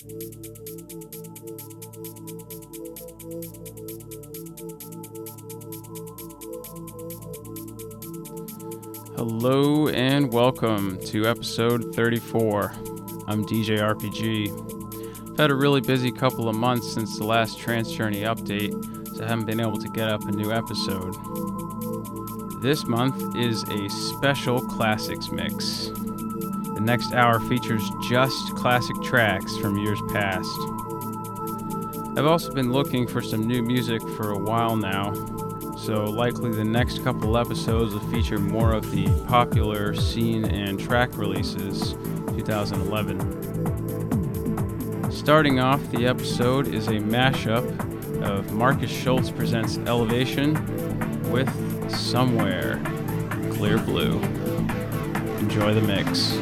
Hello and welcome to episode 34. I'm DJ RPG. I've had a really busy couple of months since the last Trance Journey update, so I haven't been able to get up a new episode. This month is a special classics mix. The next hour features just classic tracks from years past. I've also been looking for some new music for a while now, so likely the next couple episodes will feature more of the popular scene and track releases 2011. Starting off the episode is a mashup of Markus Schulz presents Elevation with Somewhere Clear Blue. Enjoy the mix.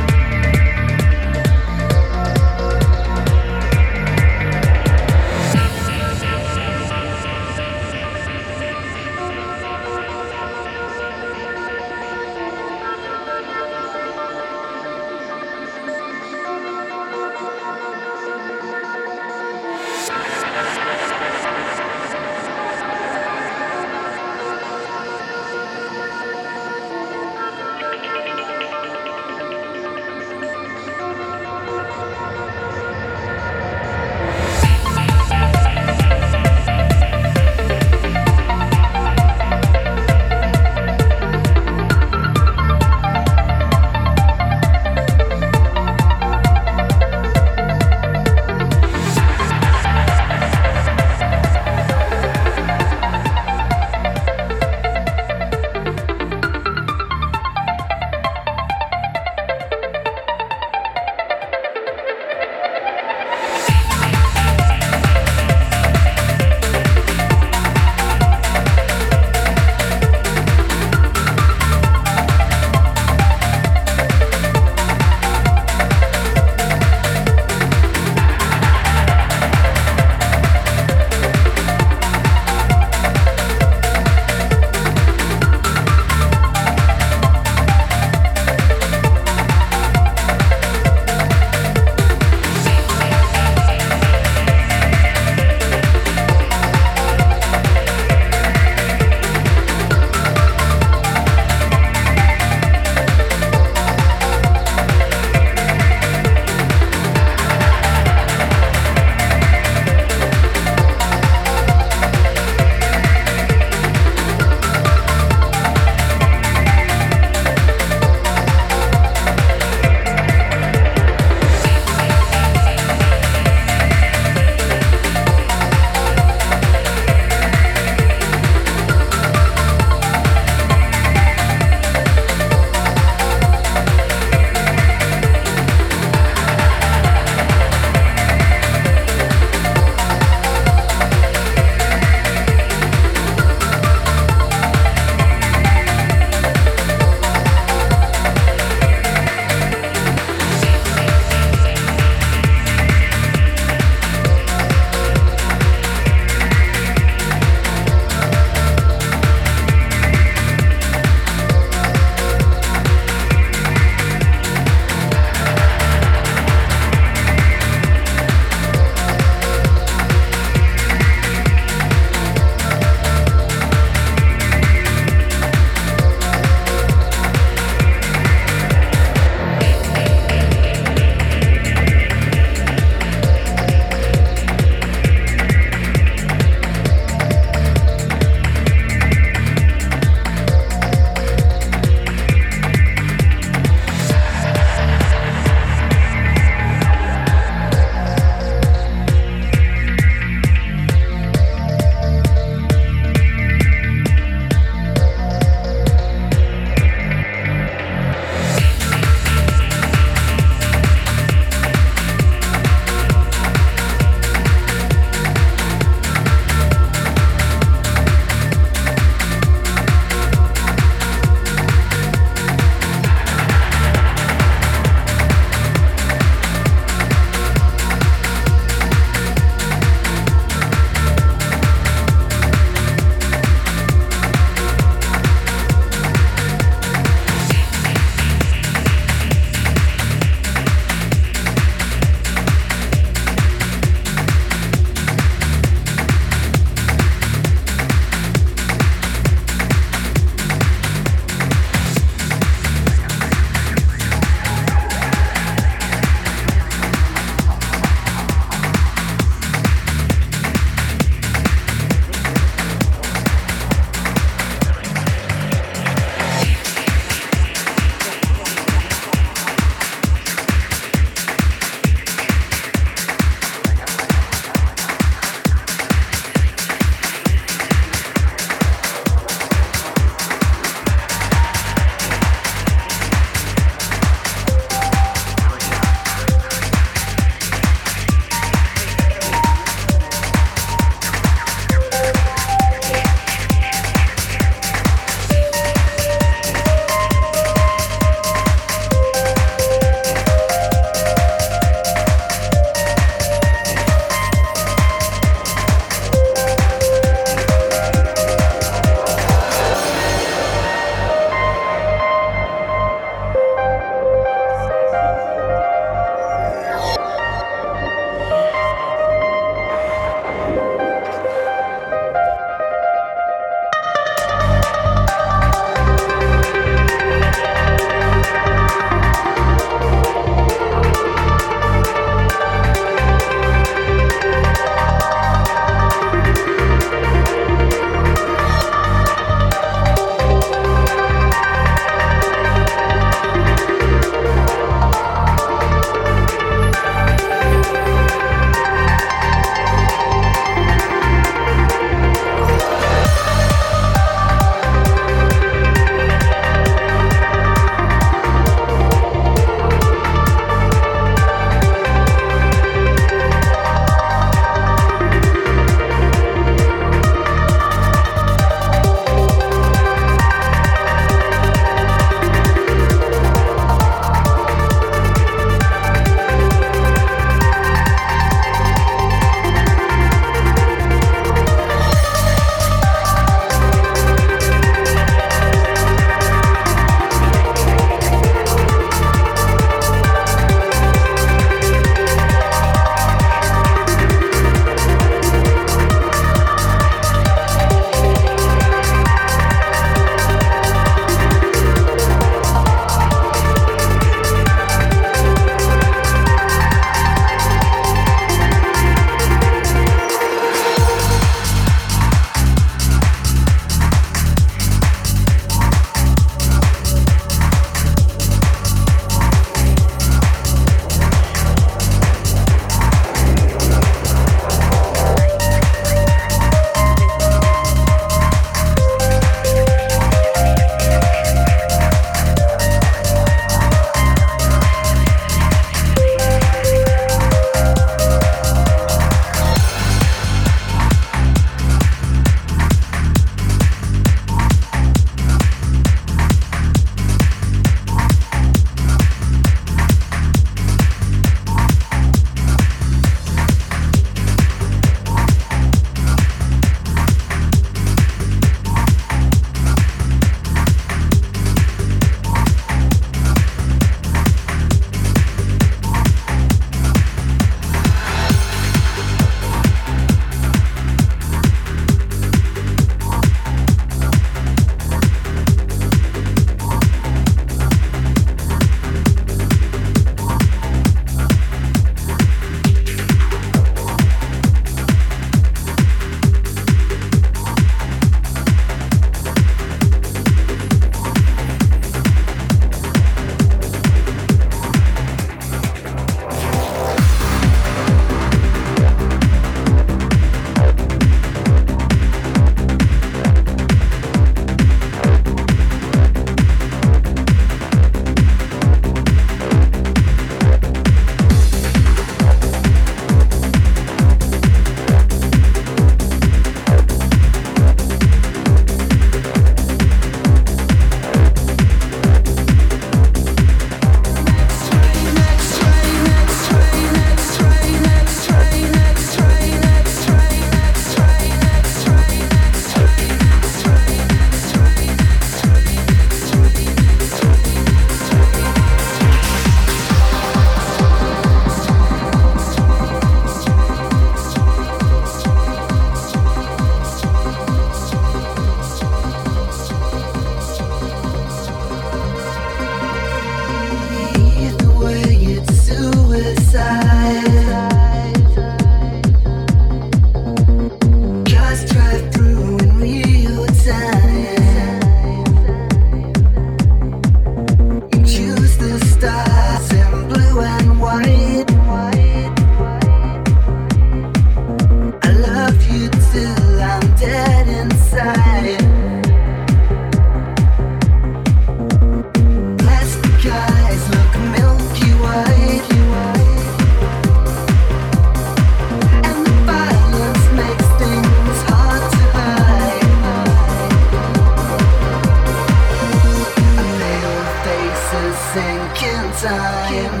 time.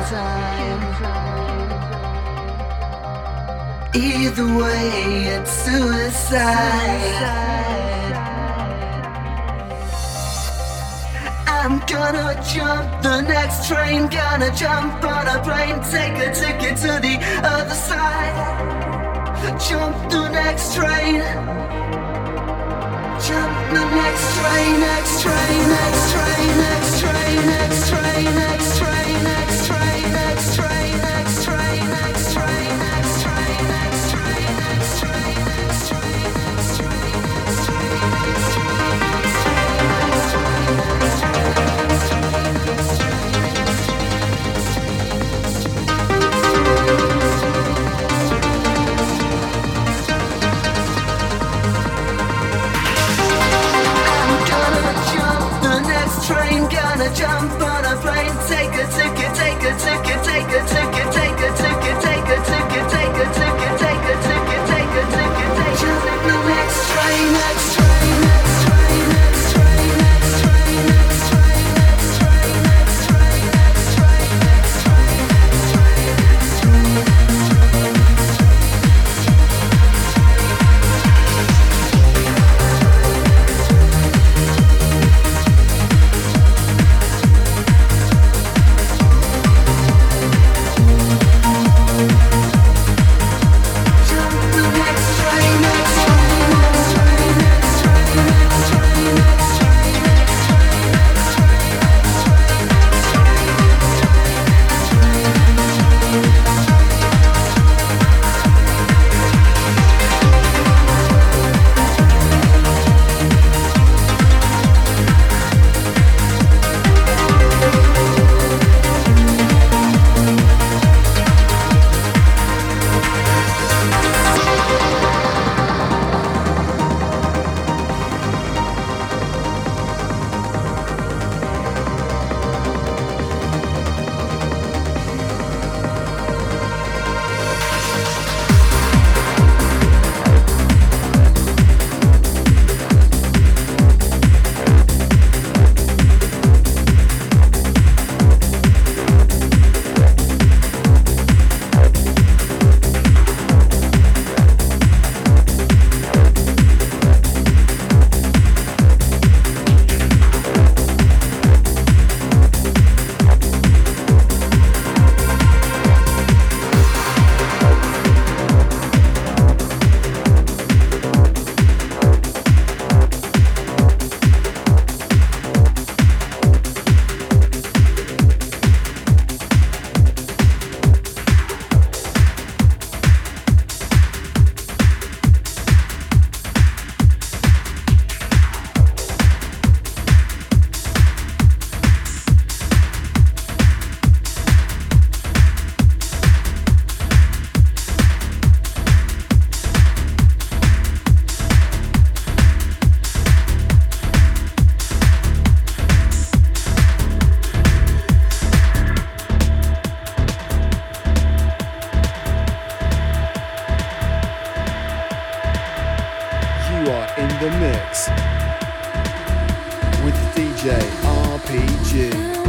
Either way, it's suicide. I'm gonna jump the next train, gonna jump on a plane, take a ticket to the other side. Jump the next train next train, next train, next train, next train, next train, next train, gonna jump on a plane, take a ticket, take a ticket, take a ticket, are in the mix with DJ RPG.